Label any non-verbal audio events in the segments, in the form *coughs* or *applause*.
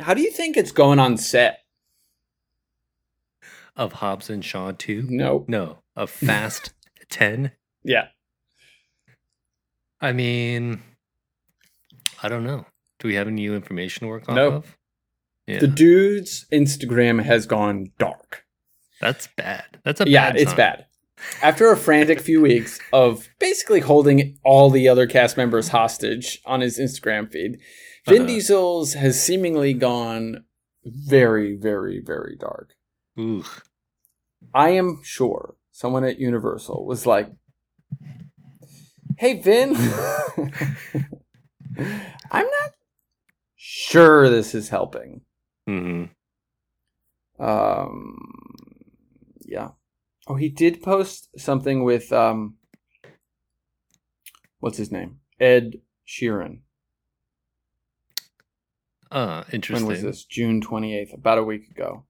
How do you think it's going on set? Of Hobbs and Shaw 2? No. No, of Fast 10? Yeah. I mean, I don't know. Do we have any new information to work off Nope. of? Yeah, The dude's Instagram has gone dark. that's bad. That's a yeah, bad it's sign. bad. After a frantic few weeks of basically holding all the other cast members hostage on his Instagram feed, Vin Uh-huh. Diesel's has seemingly gone very, very, very dark. Ooh. I am sure someone at Universal was like, "Hey, Vin, *laughs* I'm not sure this is helping." Mm-hmm. Um, yeah. Oh, he did post something with um, what's his name? Ed Sheeran. Uh, interesting. When was this? June twenty eighth, about a week ago.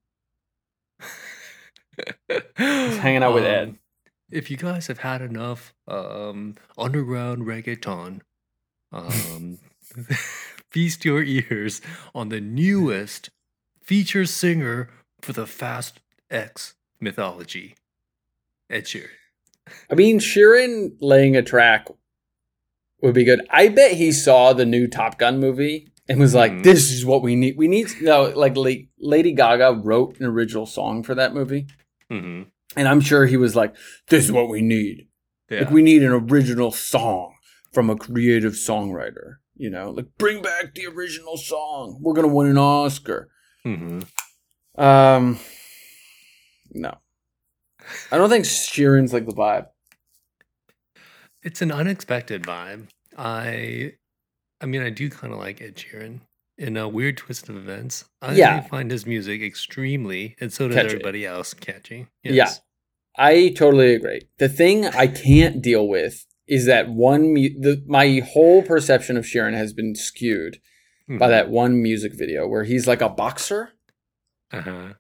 He's *laughs* hanging out with Ed. If you guys have had enough um, underground reggaeton, um, *laughs* feast your ears on the newest feature singer for the Fast X mythology, Ed Sheeran. I mean, Sheeran laying a track would be good. I bet he saw the new Top Gun movie and was like, Mhm. "This is what we need. We need no like La- Lady Gaga wrote an original song for that movie, Mm-hmm. and I'm sure he was like, "This is what we need. Yeah. Like, we need an original song from a creative songwriter. You know, like bring back the original song. We're gonna win an Oscar." hmm Um, no, I don't think Sheeran's like the vibe. It's an unexpected vibe. I, I mean, I do kind of like Ed Sheeran. In a weird twist of events, I Yeah. find his music extremely, and so does Catchy. everybody else, catchy. Yeah. I totally agree. The thing I can't deal with is that one. Mu- the, my whole perception of Sheeran has been skewed by Mhm. that one music video where he's like a boxer, Uh-huh.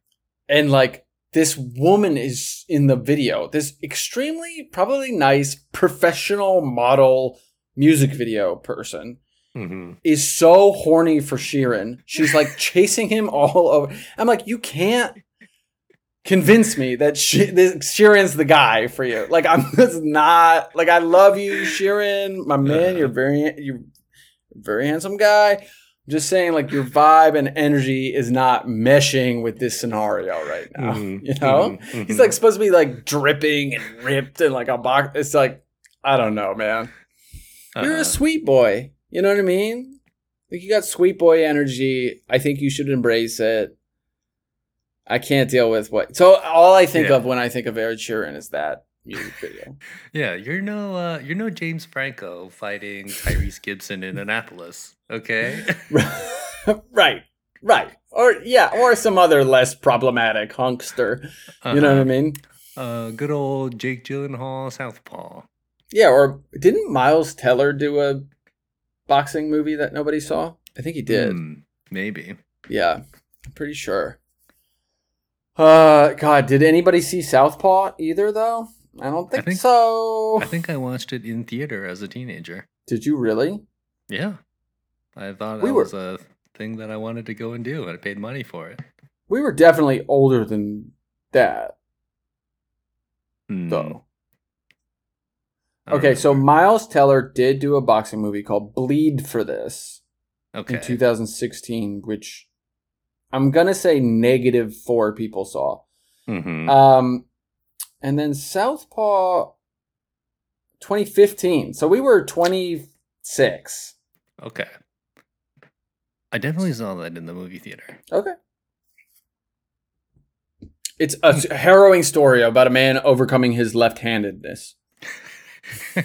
and like this woman is in the video. This extremely probably nice professional model music video person hmm is so horny for Sheeran. She's like *laughs* chasing him all over. I'm like, you can't convince me that she, this, Sheeran's the guy for you. Like, I'm *laughs* just not like I love you, Sheeran, my man. You're very you're very handsome guy. Just saying, like your vibe and energy is not meshing with this scenario right now. Mhm, *laughs* You know, mhm, he's mhm. like supposed to be like dripping and ripped and like a box. It's like I don't know, man. You're Uh-huh. a sweet boy. You know what I mean? Like you got sweet boy energy. I think you should embrace it. I can't deal with what. So all I think Yeah. of when I think of Eric Sheeran is that music video. Yeah, you're no, uh, you're no James Franco fighting Tyrese Gibson in Annapolis. Okay. *laughs* right, right, or yeah, or some other less problematic hunkster. You know what I Uh-huh. mean? Uh, good old Jake Gyllenhaal, Southpaw. Yeah. Or didn't Miles Teller do a boxing movie that nobody saw? I think he did. Hmm, maybe. Yeah, I'm pretty sure. Uh, God, did anybody see Southpaw either? Though I don't think, I think- so. I think I watched it in theater as a teenager. did you really? Yeah. I thought We were- was a thing that I wanted to go and do, and I paid money for it. We were definitely older than that, Hmm, though. Don't Okay, so. Miles Teller did do a boxing movie called Bleed for this okay. in 2016, which I'm gonna say negative four people saw. Mhm. Um, and then Southpaw 2015. So we were 26. okay. I definitely saw that in the movie theater. Okay. It's a *laughs* harrowing story about a man overcoming his left-handedness. *laughs*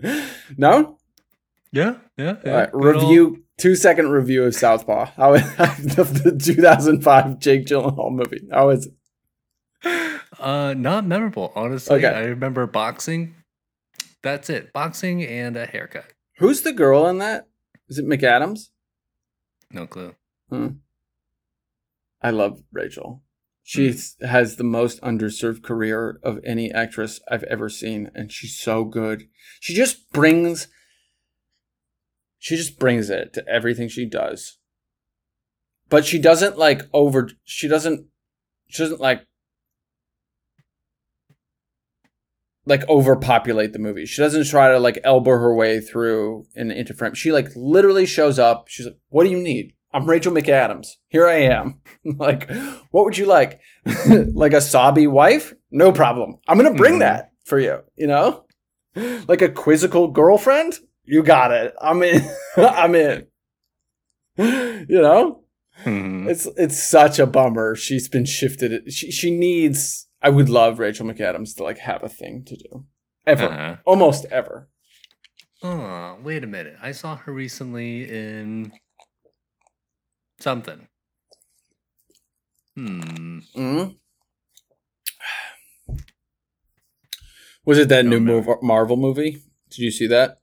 *laughs* No? yeah, yeah. yeah. All right, Good old- review two second review of Southpaw. How *laughs* the, the 2005 Jake Gyllenhaal movie. How is it? Uh, not memorable, honestly. Okay. I remember boxing. That's it. Boxing and a haircut. Who's the girl in that? Is it McAdams? No clue. I love Rachel. She has the most underserved career of any actress I've ever seen, and she's so good. She just brings, she just brings it to everything she does. But she doesn't like over. She doesn't. She doesn't like like overpopulate the movie. She doesn't try to like elbow her way through an into frame. She like literally shows up. She's like, "What do you need? I'm Rachel McAdams. Here I am. *laughs* like, what would you like? *laughs* like a sobby wife? No problem. I'm gonna bring Mhm. that for you. You know, like a quizzical girlfriend? You got it. I'm in. I'm in. You know, Mhm. it's it's such a bummer. She's been shifted. She she needs. I would love Rachel McAdams to like have a thing to do. Ever, Uh-huh. almost ever. Oh, wait a minute. I saw her recently in something. Hmm. hmm Was it that new. Marvel movie? Did you see that?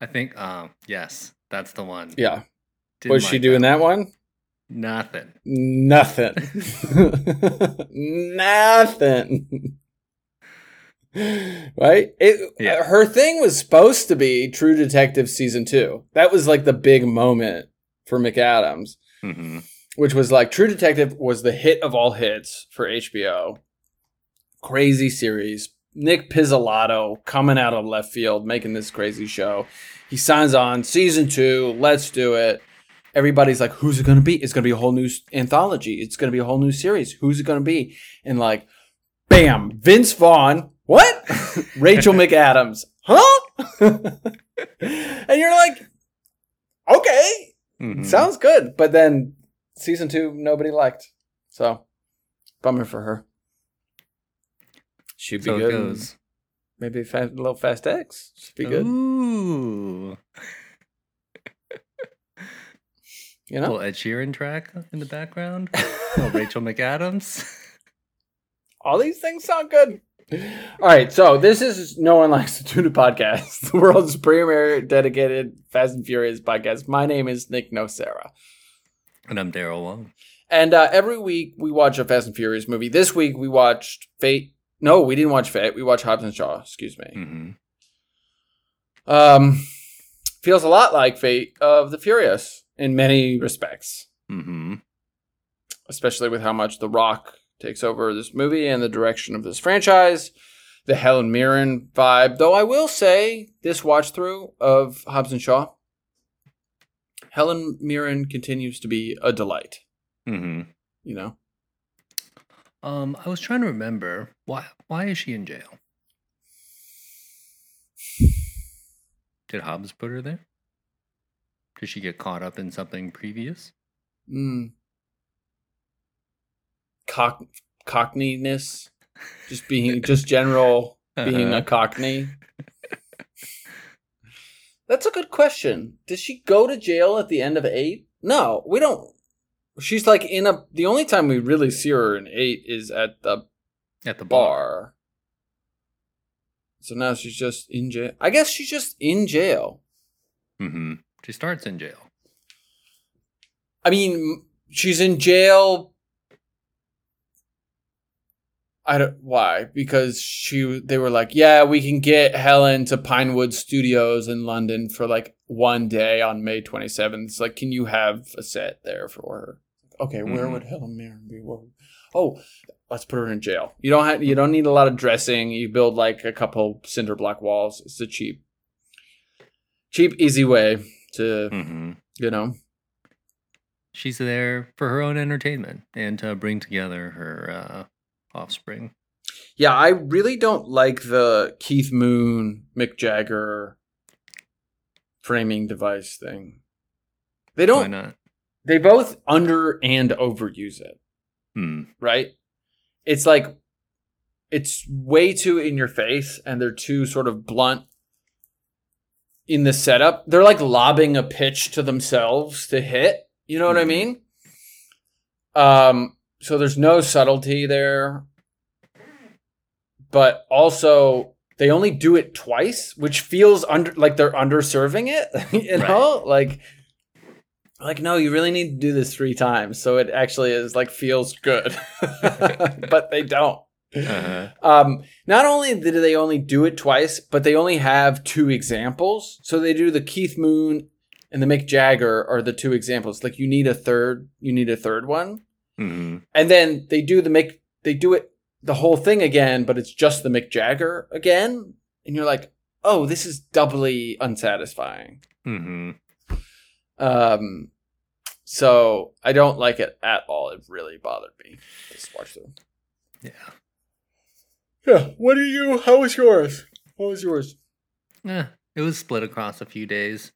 I think, um, yes, that's the one. Yeah. Didn't Was she doing that one? Nothing. Nothing. *laughs* Nothing. right? It Yeah. her thing was supposed to be True Detective season 2. That was like the big moment for McAdams, hmm which was like True Detective was the hit of all hits for HBO. Crazy series. Nic Pizzolatto coming out of left field making this crazy show. He signs on season 2, let's do it everybody's like, who's it going to be? It's going to be a whole new anthology. It's going to be a whole new series. Who's it going to be? And like, bam, Vince Vaughn. What? *laughs* Rachel *laughs* McAdams. Huh? *laughs* and you're like, okay, Mhm. sounds good. But then season two, nobody liked. So, bummer for her. Should be so good. goes. Maybe a little Fast X. Should be good. Ooh. You know? Little Ed Sheeran track in the background. Little *laughs* Rachel McAdams. All these things sound good. All right, so this is No One Likes to Tuna podcast, *laughs* the world's premier dedicated Fast and Furious podcast. My name is Nick Nocera. And I'm Daryl Wong. And uh, every week we watch a Fast and Furious movie. This week we watched Fate. No, we didn't watch Fate. We watched Hobbs and Shaw, excuse me. hmm Um, feels a lot like Fate of the Furious in many respects, hmm especially with how much The Rock takes over this movie and the direction of this franchise. The Helen Mirren vibe, though I will say this watch through of Hobbs and Shaw, Helen Mirren continues to be a delight. hmm You know, Um, I was trying to remember why. Why is she in jail? Did Hobbs put her there? Did she get caught up in something previous? mm. cock cockneyness, just being just general *laughs* being a Uh-huh. cockney. *laughs* That's a good question. Does she go to jail at the end of eight? No, we don't. She's like in a. The only time we really see her in eight is at the at the bar. bar. So now she's just in jail. I guess she's just in jail. hmm She starts in jail. I mean, she's in jail. I don't why because she they were like, yeah, we can get Helen to Pinewood Studios in London for like one day on May twenty seventh. Like, can you have a set there for her? Okay, where Mhm. would Helen Mirren be? Where- Oh, let's put her in jail. You don't have you don't need a lot of dressing. You build like a couple cinder block walls. It's a cheap, cheap, easy way to hmm you know She's there for her own entertainment and to bring together her uh, offspring. Yeah, I really don't like the Keith Moon, Mick Jagger framing device thing. They don't. not? They both under and overuse it, Hmm. right? It's like it's way too in your face, and they're too sort of blunt in the setup. They're like lobbing a pitch to themselves to hit. You know what I Mhm. mean? Um. So there's no subtlety there but also they only do it twice, which feels under like they're underserving it. *laughs* you know, like like, no, you really need to do this three times, so it actually is like feels good, *laughs* but they don't. Uh-huh. Um, not only do they only do it twice, but they only have two examples. So they do the Keith Moon and the Mick Jagger are the two examples. Like you need a third, you need a third one, hmm and then they do the Mick, they do it the whole thing again, but it's just the Mick Jagger again, and you're like, oh, this is doubly unsatisfying. hmm Um, so I don't like it at all. It really bothered me. Just watch through. Yeah. Yeah. What are you? How was yours? What was yours? Eh, it was split across a few days.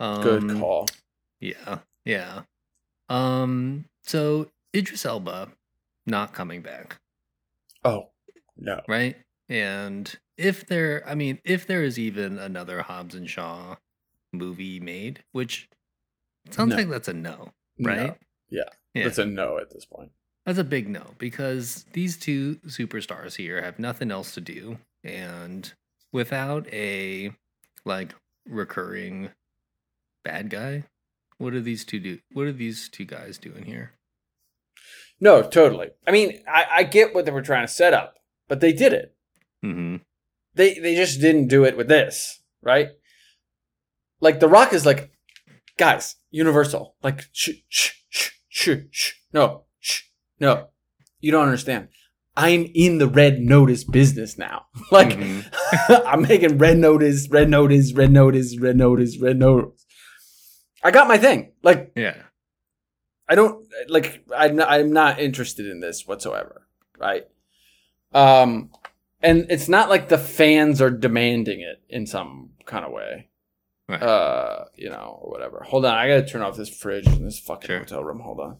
Um, Good call. Yeah, yeah. Um, so Idris Elba not coming back, Oh no. right? And if there, I mean, if there is even another Hobbs and Shaw movie made, which sounds No. like that's a no, right? No. Yeah. yeah. It's a no at this point. That's a big no because these two superstars here have nothing else to do. And without a like recurring bad guy, what do these two do? What are these two guys doing here? No, totally. I mean, I, I get what they were trying to set up, but they did it. Mm-hmm. They they just didn't do it with this, right? Like The Rock is like, guys, Universal, like, shh, shh, shh, shh, shh, no, shh, no, you don't understand. I'm in the red notice business now. *laughs* like, Mhm. *laughs* I'm making red notice, red notice, red notice, red notice, red notice. I got my thing. Like, Yeah. I don't like. I'm not, I'm not interested in this whatsoever. Right. Um, and it's not like the fans are demanding it in some kind of way. Right. Uh, you know, or whatever. Hold on, I gotta turn off this fridge in this fucking Sure. hotel room. Hold on.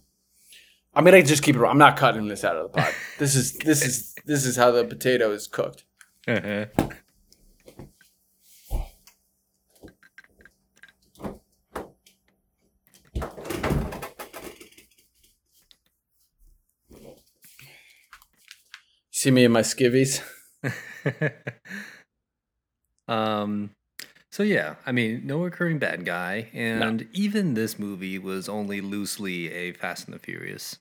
I'm gonna just keep it. I'm not cutting this out of the pot. *laughs* this is this is this is how the potato is cooked. Uh-huh. See me in my skivvies. *laughs* um so yeah, I mean, no recurring bad guy, and even this movie was only loosely a Fast and the Furious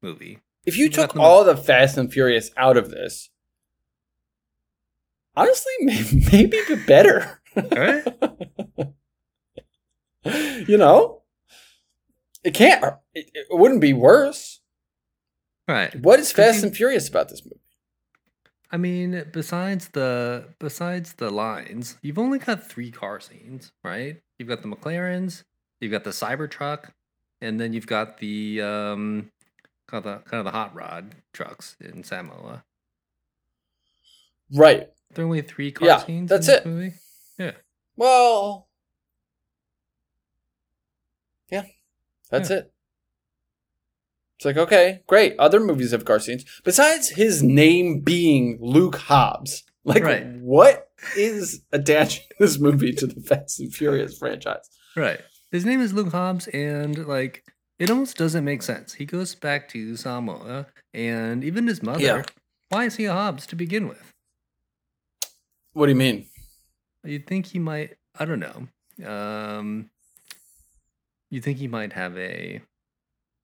movie. If you took Nothing- all the Fast and Furious out of this, honestly, *laughs* maybe, maybe be better. Right? *laughs* you know, it can't. It, it wouldn't be worse. Right. What is Fast you- and Furious about this movie? I mean, besides the besides the lines, you've only got three car scenes, right? You've got the McLarens, you've got the Cybertruck, and then you've got the um kind of the kind of the hot rod trucks in Samoa. Right. There are only three car Yeah, scenes. that's in this it. Movie. Yeah. Well, yeah, that's it. It's like okay, great. Other movies have car scenes besides his name being Luke Hobbs. Like, Right. what is attaching *laughs* this movie to the Fast and Furious franchise? Right. His name is Luke Hobbs, and like it almost doesn't make sense. He goes back to Samoa, and even his mother. Yeah. Why is he a Hobbs to begin with? What do you mean? You'd think he might. I don't know. Um, you think he might have a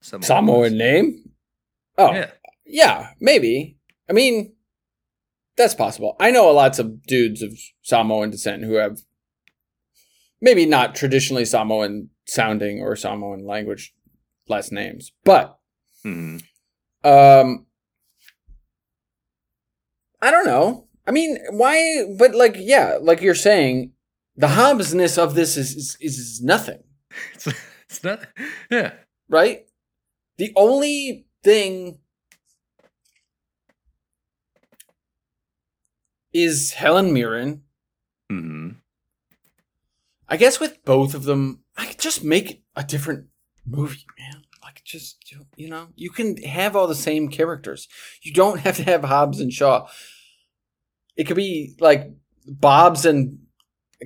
Samoan, Samoan name? Oh, Yeah. yeah, maybe. I mean, that's possible. I know lots of dudes of Samoan descent who have maybe not traditionally Samoan sounding or Samoan language last names, but Mhm. um, I don't know. I mean, why? But like, yeah, like you're saying, the Hobbsness of this is is, is nothing. It's, *laughs* it's not. Yeah. right? The only thing is Helen Mirren. hmm I guess with both of them, I could just make a different movie, man. Like just you know, you can have all the same characters. You don't have to have Hobbs and Shaw. It could be like Bob's and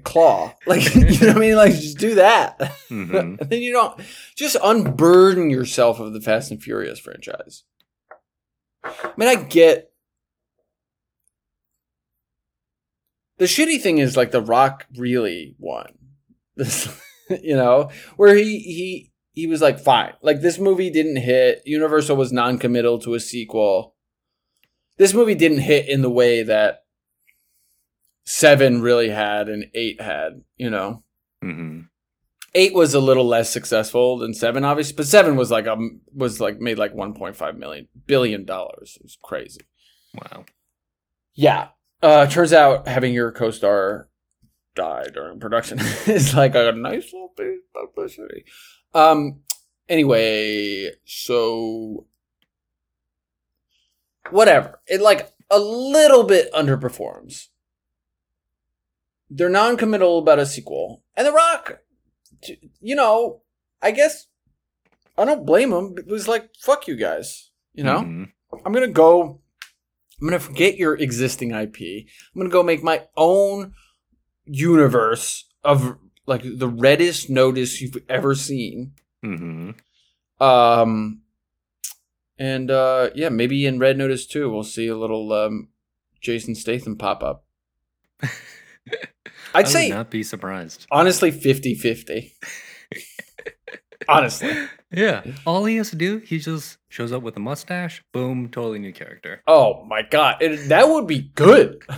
Claw. Like *laughs* you know what I mean? Like just do that. hmm and *laughs* then you don't just unburden yourself of the Fast and Furious franchise. I mean, I get the shitty thing is like The Rock really won this, *laughs* you know, where he he he was like fine. Like this movie didn't hit. Universal was non-committal to a sequel. This movie didn't hit in the way that seven really had and eight had. You know, hmm eight was a little less successful than seven, obviously, but seven was like um was like made like one point five million billion dollars. It was crazy. Wow. Yeah. Uh, turns out having your co-star die during production *laughs* is like a nice little bit of publicity. Um. Anyway, so whatever. It like a little bit underperforms. They're non-committal about a sequel, and The Rock, you know, I guess I don't blame him. It was like, fuck you guys. You know, Mhm. I'm gonna go. I'm gonna forget your existing IP. I'm gonna go make my own universe of like the reddest notice you've ever seen. Mhm. Um, and uh, yeah, maybe in Red Notice too, we'll see a little um, Jason Statham pop up. *laughs* I I'd would say not be surprised. honestly 50-50. honestly. Yeah. All he has to do, he just shows up with a mustache. Boom. Totally new character. Oh my god, it, that would be good. *laughs*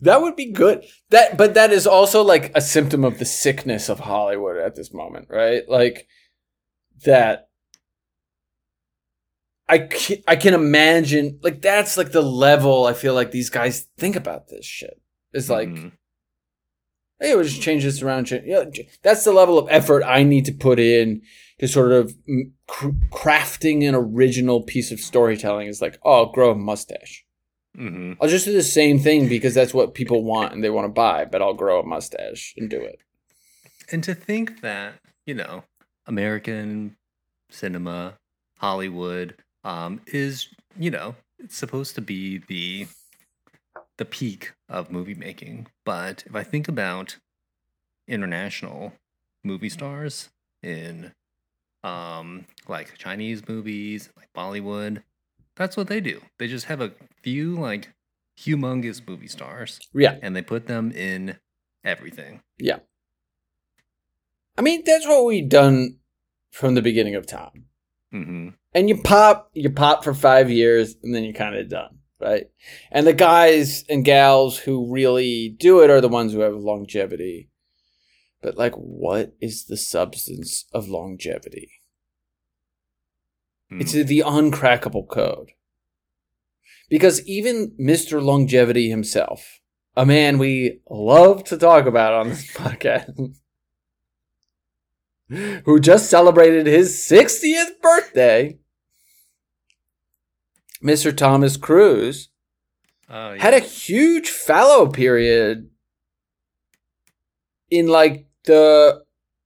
that would be good. That, but that is also like a symptom of the sickness of Hollywood at this moment, right? Like that. I can, I can imagine like that's like the level I feel like these guys think about this shit. Is like, Mhm. hey, we'll just change this around. Change. Yeah, that's the level of effort I need to put in to sort of cr- crafting an original piece of storytelling. Is like, oh, I'll grow a mustache. Mhm. I'll just do the same thing because that's what people want and they want to buy, but I'll grow a mustache and do it. And to think that, you know, American cinema, Hollywood, um, is, you know, it's supposed to be the the peak of movie making. But if I think about international movie stars in um like Chinese movies, like Bollywood, that's what they do. They just have a few like humongous movie stars Yeah. and they put them in everything. Yeah. I mean, that's what we've done from the beginning of time. Hmm And you pop, you pop for five years and then you're kind of done, right? And the guys and gals who really do it are the ones who have longevity. But like, what is the substance of longevity? It's the uncrackable code. Because even Mr. Longevity himself, a man we love to talk about on this *laughs* podcast, who just celebrated his 60th birthday, Mr. Thomas Cruise, Oh, yeah. had a huge fallow period in like the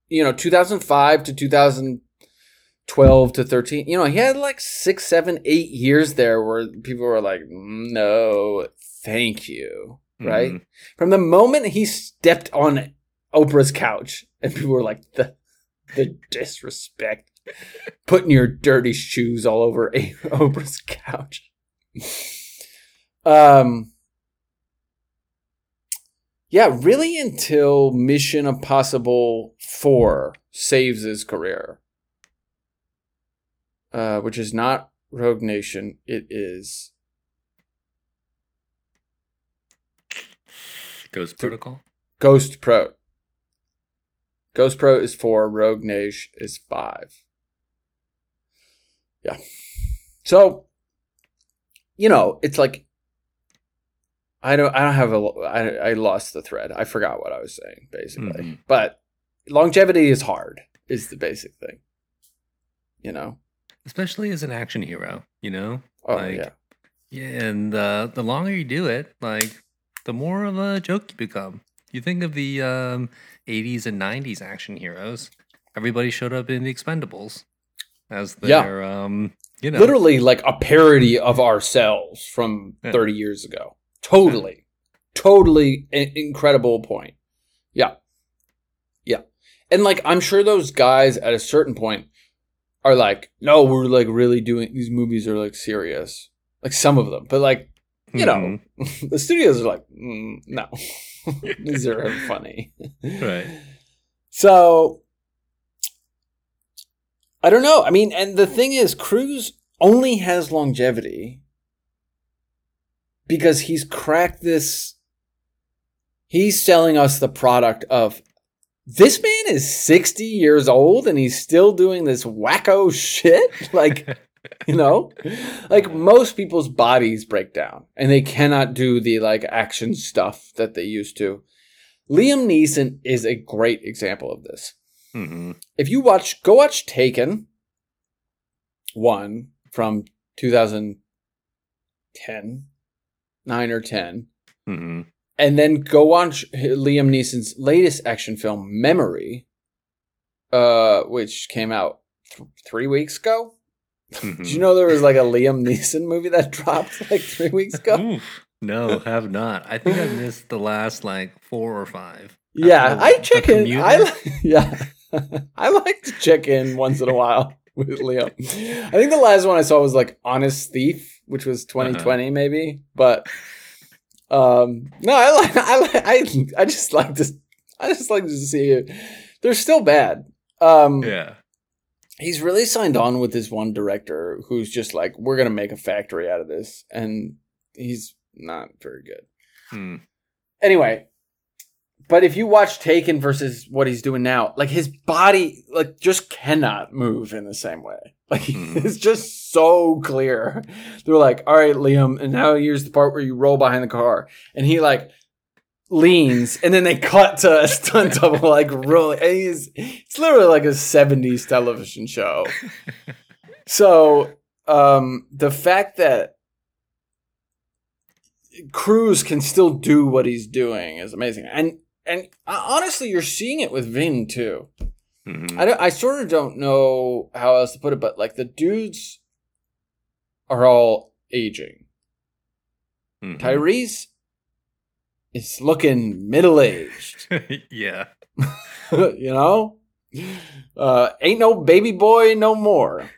you know 2005 to 2012 to 13 you know he had like six seven eight years there where people were like no thank you right Mhm. from the moment he stepped on oprah's couch and people were like the the disrespect putting your dirty shoes all over A- *laughs* oprah's couch um yeah, really until Mission Impossible 4 saves his career. Uh, which is not Rogue Nation, it is Ghost Protocol. Ghost Pro. Ghost Pro is 4, Rogue Nation is 5. Yeah. So, you know, it's like I don't I don't have a I I lost the thread. I forgot what I was saying basically. Mhm. But longevity is hard is the basic thing. You know. Especially as an action hero, you know? Oh Like, yeah. Yeah, and uh, the longer you do it, like, the more of a joke you become. You think of the um, 80s and 90s action heroes. Everybody showed up in the Expendables as Yeah. their, um, you know. Literally like a parody of ourselves from Yeah. 30 years ago. Totally. Totally i- incredible point. Yeah. Yeah. And like I'm sure those guys at a certain point are like, no, we're like really doing these movies are like serious. Like some of them. But like you know, *laughs* the studios are like, mm, no, *laughs* these are funny. Right. So I don't know. I mean, and the thing is, Cruise only has longevity because he's cracked this. He's selling us the product of this man is 60 years old and he's still doing this wacko shit. Like, *laughs* *laughs* you know, like most people's bodies break down and they cannot do the like action stuff that they used to. Liam Neeson is a great example of this. Mm-hmm. If you watch, go watch Taken one from 2010, nine or 10, Mm-hmm. and then go watch Liam Neeson's latest action film, Memory, uh, which came out th- three weeks ago. Mm-hmm. Did you know there was like a Liam Neeson movie that *laughs* dropped like three weeks ago? No, have not. I think I missed the last like four or five. Yeah, I the check in. I li- *laughs* yeah, I like to check in once in a while *laughs* with Liam. I think the last one I saw was like Honest Thief, which was 2020 maybe. But um, no, I like I like I I just like to I just like to see it. They're still bad. Um, Yeah. He's really signed on with this one director who's just like, we're gonna make a factory out of this, and he's not very good Hmm. anyway but if you watch taken versus what he's doing now like his body like just cannot move in the same way *laughs* like Mhm. it's just so clear they're like all right liam and now here's the part where you roll behind the car and he like leans and then they cut to a stunt *laughs* double like rolling and he's it's literally like a 70s television show so um the fact that Cruise can still do what he's doing is amazing. And and uh, honestly, you're seeing it with Vin too. Mhm. I don't, I sort of don't know how else to put it, but like the dudes are all aging. Mhm. Tyrese is looking middle aged. *laughs* yeah. *laughs* you know, uh, ain't no baby boy no more,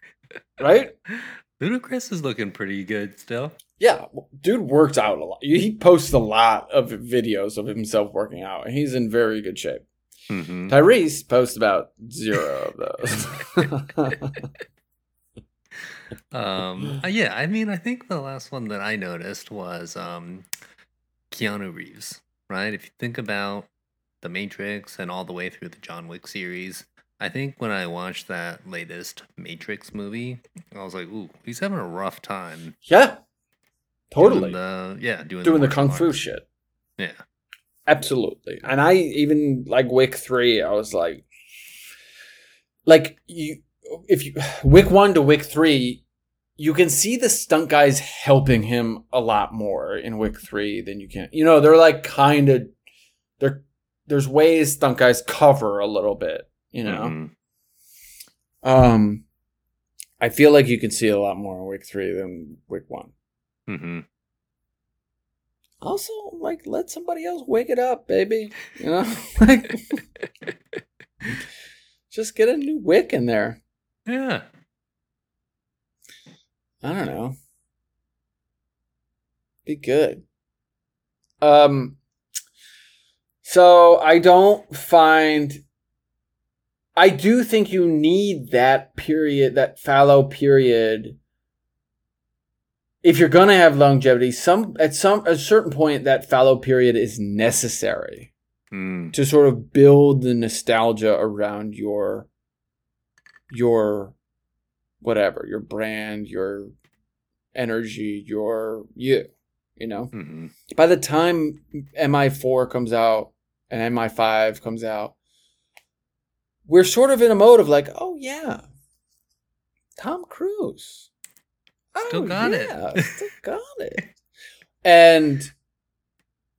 right? *laughs* Ludacris is looking pretty good still. Yeah, dude works out a lot. He posts a lot of videos of himself working out, and he's in very good shape. Mm-hmm. Tyrese posts about zero of those. Um, uh, yeah, I mean, I think the last one that I noticed was um, Keanu Reeves, right? If you think about The Matrix and all the way through the John Wick series, I think when I watched that latest Matrix movie, I was like, ooh, he's having a rough time. yeah, totally Doing the, yeah, doing, doing the martial kung fu shit. Yeah. Absolutely. And I even like Wick 3, I was like like you if you *sighs* Wick 1 to Wick 3, you can see the stunt guys helping him a lot more in Wick 3 than you can. You know, they're like kind of they're there's ways stunt guys cover a little bit, you know. Mhm. Um I feel like you can see a lot more in Wick 3 than Wick 1. Mhm. Also, like let somebody else wake it up, baby. You know? *laughs* like *laughs* just get a new wick in there. Yeah. I don't know. Be good. Um so I don't find I do think you need that period, that fallow period. If you're gonna have longevity, some at some a certain point that fallow period is necessary Mm. to sort of build the nostalgia around your your whatever your brand your energy your you you know Mhm. by the time mi4 comes out and mi5 comes out we're sort of in a mode of like oh yeah tom cruise Still Oh, got it. yeah, still got it and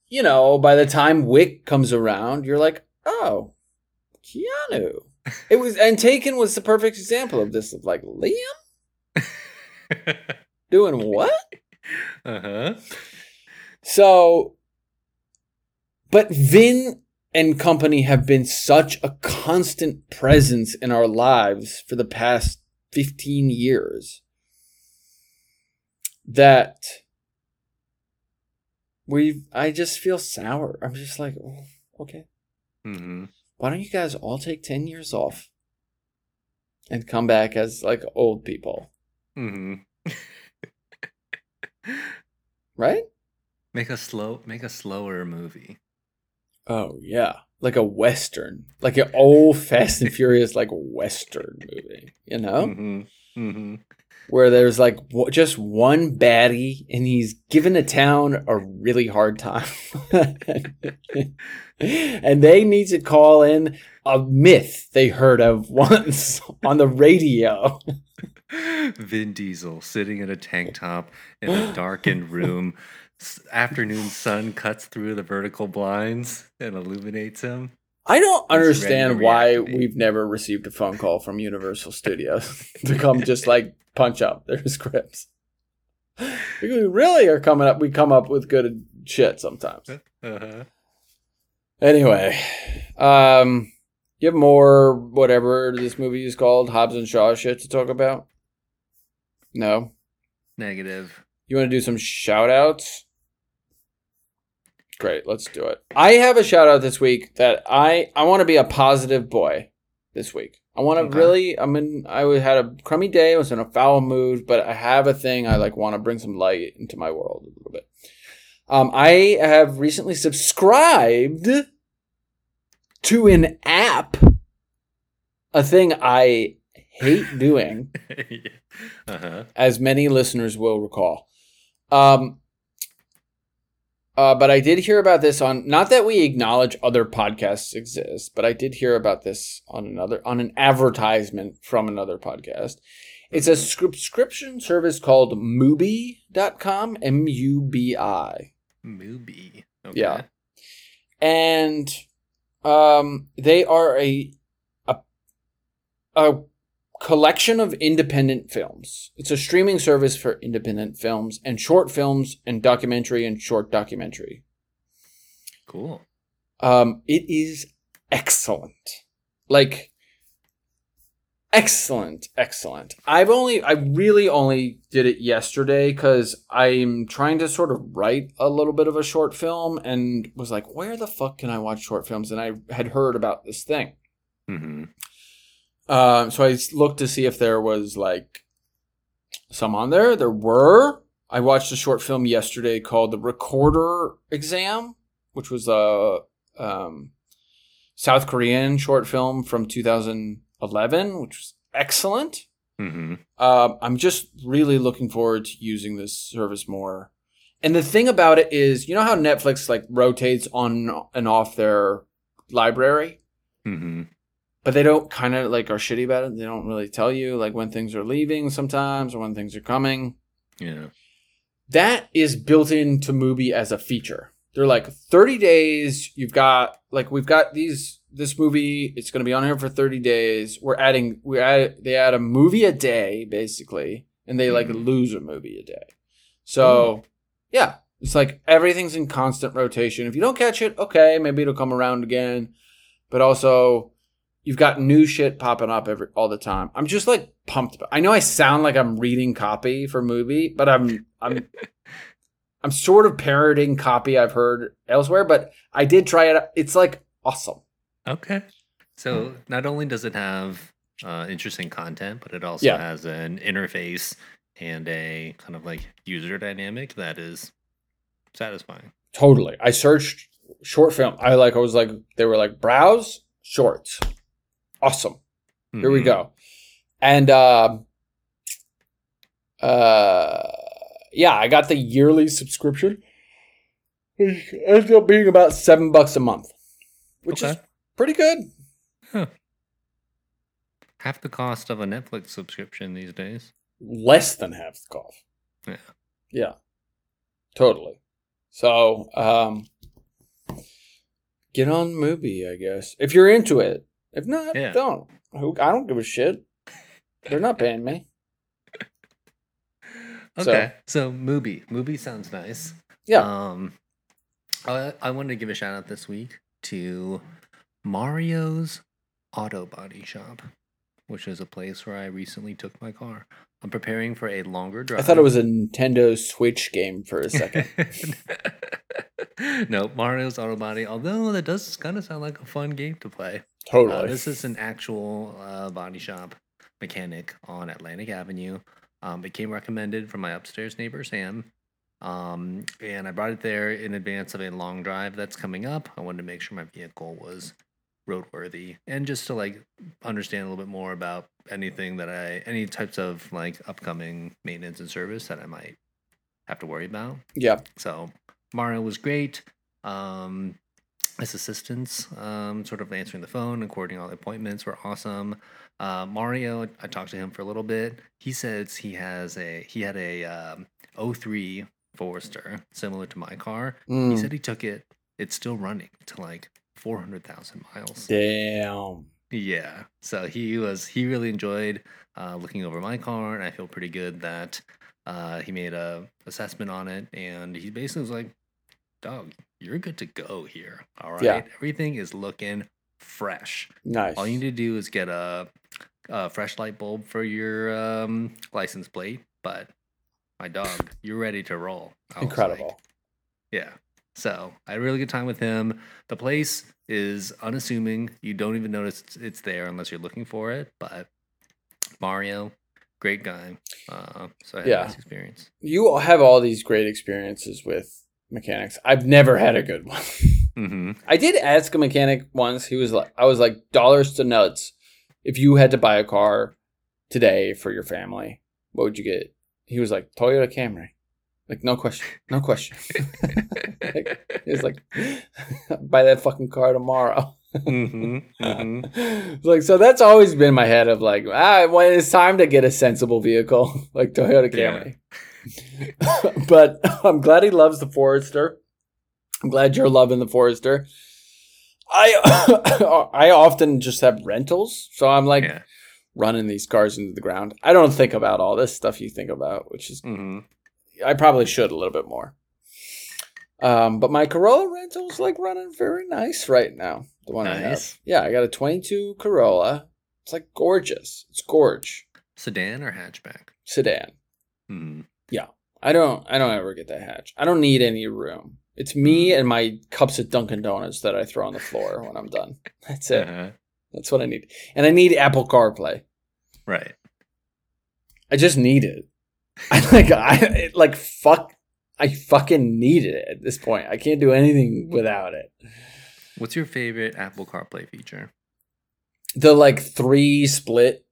you know, by the time Wick comes around, you're like, oh, Keanu. It was, and Taken was the perfect example of this. Of like Liam *laughs* doing what? uh-huh. So, but Vin and company have been such a constant presence in our lives for the past 15 years that we I just feel sour. I'm just like, oh, okay. Mm-hmm. Why don't you guys all take 10 years off and come back as like old people, Mm-hmm. *laughs* right? make a slow, make a slower movie. Oh, yeah. Like a western, like an old Fast and Furious like western movie, you know? Mm-hmm. Mm-hmm. Where there's like just one baddie and he's giving the town a really hard time. *laughs* and they need to call in a myth they heard of once on the radio. *laughs* Vin Diesel sitting in a tank top in a darkened room. Afternoon sun cuts through the vertical blinds and illuminates him. I don't understand why we've never received a phone call from Universal Studios *laughs* to come just like punch up their *laughs* scripts. We really are coming up. We come up with good shit sometimes. Uh-huh. Anyway, um, you have more whatever this movie is called Hobbs and Shaw shit to talk about? No. Negative. You want to do some shout outs? Great, let's do it. I have a shout out this week that I I want to be a positive boy this week. I want to Okay. really I'm in I had a crummy day, I was in a foul mood, but I have a thing I like want to bring some light into my world a little bit. Um I have recently subscribed to an app a thing I hate doing *laughs* uh-huh. as many listeners will recall. Um, uh, but I did hear about this on not that we acknowledge other podcasts exist, but I did hear about this on another on an advertisement from another podcast. It's a subscription service called Mubi.com, M U B I. Movie. Okay. Yeah. And um they are a a a collection of independent films. It's a streaming service for independent films and short films and documentary and short documentary. Cool. Um, it is excellent. Like excellent, excellent. I've only I really only did it yesterday cuz I'm trying to sort of write a little bit of a short film and was like, where the fuck can I watch short films? And I had heard about this thing. Mm-hmm. Um, so I looked to see if there was like some on there. There were. I watched a short film yesterday called The Recorder Exam, which was a um, South Korean short film from 2011, which was excellent. Mm-hmm. Um, I'm just really looking forward to using this service more. And the thing about it is, you know how Netflix like rotates on and off their library? Mm-hmm. But they don't kind of like are shitty about it. They don't really tell you like when things are leaving sometimes or when things are coming. Yeah. That is built into Mubi as a feature. They're like 30 days. You've got like we've got these this movie. It's going to be on here for 30 days. We're adding we add they add a movie a day basically, and they like Mhm. lose a movie a day. So yeah, it's like everything's in constant rotation. If you don't catch it, okay, maybe it'll come around again. But also, you've got new shit popping up every all the time. I'm just like pumped. I know I sound like I'm reading copy for Mubi, but I'm I'm *laughs* I'm sort of parroting copy I've heard elsewhere. But I did try it. It's like awesome. Okay. So Hmm. not only does it have uh, interesting content, but it also Yeah. has an interface and a kind of like user dynamic that is satisfying. Totally. I searched short film. I like. I was like. They were like browse shorts. Awesome. Here we Mhm. go. And um uh yeah, I got the yearly subscription. Which ends up being about seven bucks a month. Which is pretty good. Half the cost of a Netflix subscription these days. Less than half the cost. Yeah. Yeah. Totally. So um get on Mubi, I guess. If you're into it. If not, Yeah. don't. Who I don't give a shit. They're not paying me. So- *laughs* Okay. So, Mubi. Mubi sounds nice. Yeah. Um, I, I wanted to give a shout out this week to Mario's Auto Body Shop, which is a place where I recently took my car. I'm preparing for a longer drive. I thought it was a Nintendo Switch game for a second. *laughs* no, Mario's Auto Body. Although that does kind of sound like a fun game to play. Totally. Uh, this is an actual uh, body shop mechanic on Atlantic Avenue. Um, it came recommended from my upstairs neighbor Sam, um, and I brought it there in advance of a long drive that's coming up. I wanted to make sure my vehicle was roadworthy and just to like understand a little bit more about anything that I any types of like upcoming maintenance and service that I might have to worry about. yeah. So Mario was great. Um, his assistants, um, sort of answering the phone and coordinating all the appointments were awesome. Uh, Mario, I talked to him for a little bit. He says he has a he had a um, 03 Forester similar to my car. He Mm. said he took it. It's still running to like 400,000 miles. Damn. Yeah. So he was he really enjoyed uh, looking over my car, and I feel pretty good that uh, he made a assessment on it, and he basically was like, "Dog, you're good to go here. All right, Yeah. everything is looking fresh. Nice. All you need to do is get a, a fresh light bulb for your um, license plate, but." My dog, you're ready to roll. I was like, Incredible. yeah. So I had a really good time with him. The place is unassuming. You don't even notice it's, it's there unless you're looking for it. But Mario, great guy. Uh, so I had Yeah. a nice experience. you have all these great experiences with mechanics. I've never had a good one. *laughs* Mm-hmm. I did ask a mechanic once. He was like, I was like, dollars to nuts. If you had to buy a car today for your family, what would you get? He was like, Toyota Camry. Like, no question. No question. *laughs* Like, he was like, *laughs* buy that fucking car tomorrow. Mm-hmm. Mm-hmm. *laughs* like, so that's always been my head of like, ah, when it's time to get a sensible vehicle, *laughs* like Toyota Yeah. Camry. *laughs* but I'm glad he loves the Forester. I'm glad you're loving the Forester. I *coughs* I often just have rentals, so I'm like Yeah. running these cars into the ground. I don't think about all this stuff you think about, which is Mm-hmm. I probably should a little bit more. Um, but my Corolla rental's like running very nice right now. The one I have. Yeah, I got a 22 Corolla. It's like gorgeous. It's gorge Sedan or hatchback? sedan. Mm-hmm. I don't I don't ever get that hatch. I don't need any room. It's me and my cups of Dunkin' Donuts that I throw on the floor when I'm done. *laughs* That's it. Uh-huh. That's what I need. And I need Apple CarPlay. Right. I just need it. *laughs* I like I it, like fuck I fucking need it at this point. I can't do anything without it. What's your favorite Apple CarPlay feature? The like three split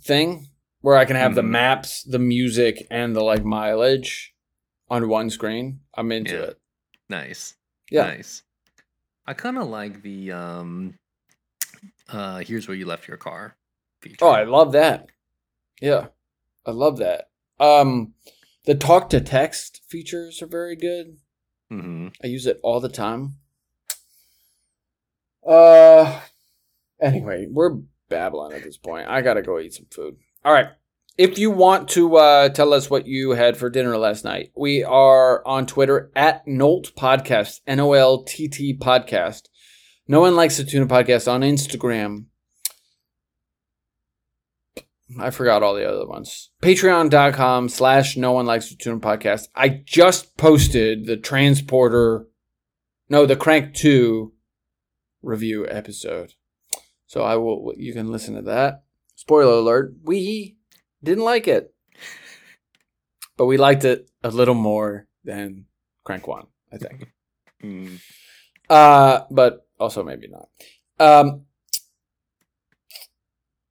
thing where I can have the Mhm. maps, the music, and the like mileage on one screen. I'm into Yeah. it. Nice. Yeah. Nice. I kind of like the um uh here's where you left your car feature. Oh, I love that. Yeah. I love that. Um the talk to text features are very good. mm-hmm. I use it all the time. Uh anyway, we're babbling at this point. I gotta go eat some food. All right. If you want to uh, tell us what you had for dinner last night, we are on Twitter at Nolt Podcast, N O L T T Podcast. No one likes the Tuna Podcast on Instagram. I forgot all the other ones. Patreon.com slash no one likes the tuna podcast. I just posted the transporter no, the Crank 2 review episode. So I will you can listen to that. Spoiler alert, we didn't like it. But we liked it a little more than Crank 1, I think. *laughs* Mm. Uh, but also maybe not. Um,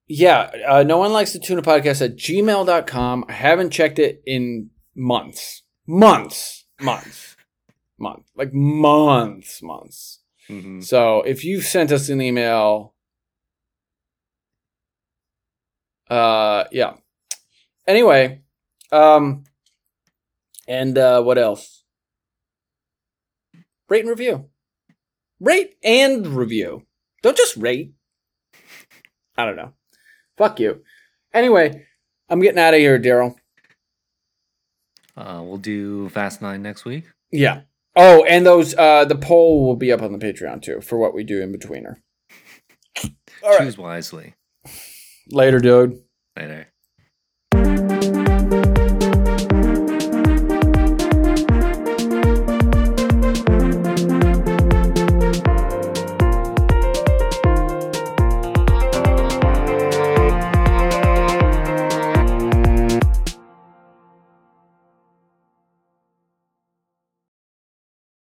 yeah, uh, no one likes the tuna podcast at gmail.com. I haven't checked it in months. Months. Months. *laughs* months. Like months, months. hmm So if you've sent us an email, uh, yeah. Anyway, um, and uh, what else? Rate and review. Rate and review. Don't just rate. I don't know. Fuck you. Anyway, I'm getting out of here, Daryl. Uh, we'll do Fast Nine next week. Yeah. Oh, and those uh the poll will be up on the Patreon too for what we do in between her. *laughs* All right. Choose wisely. Later, dude. Later.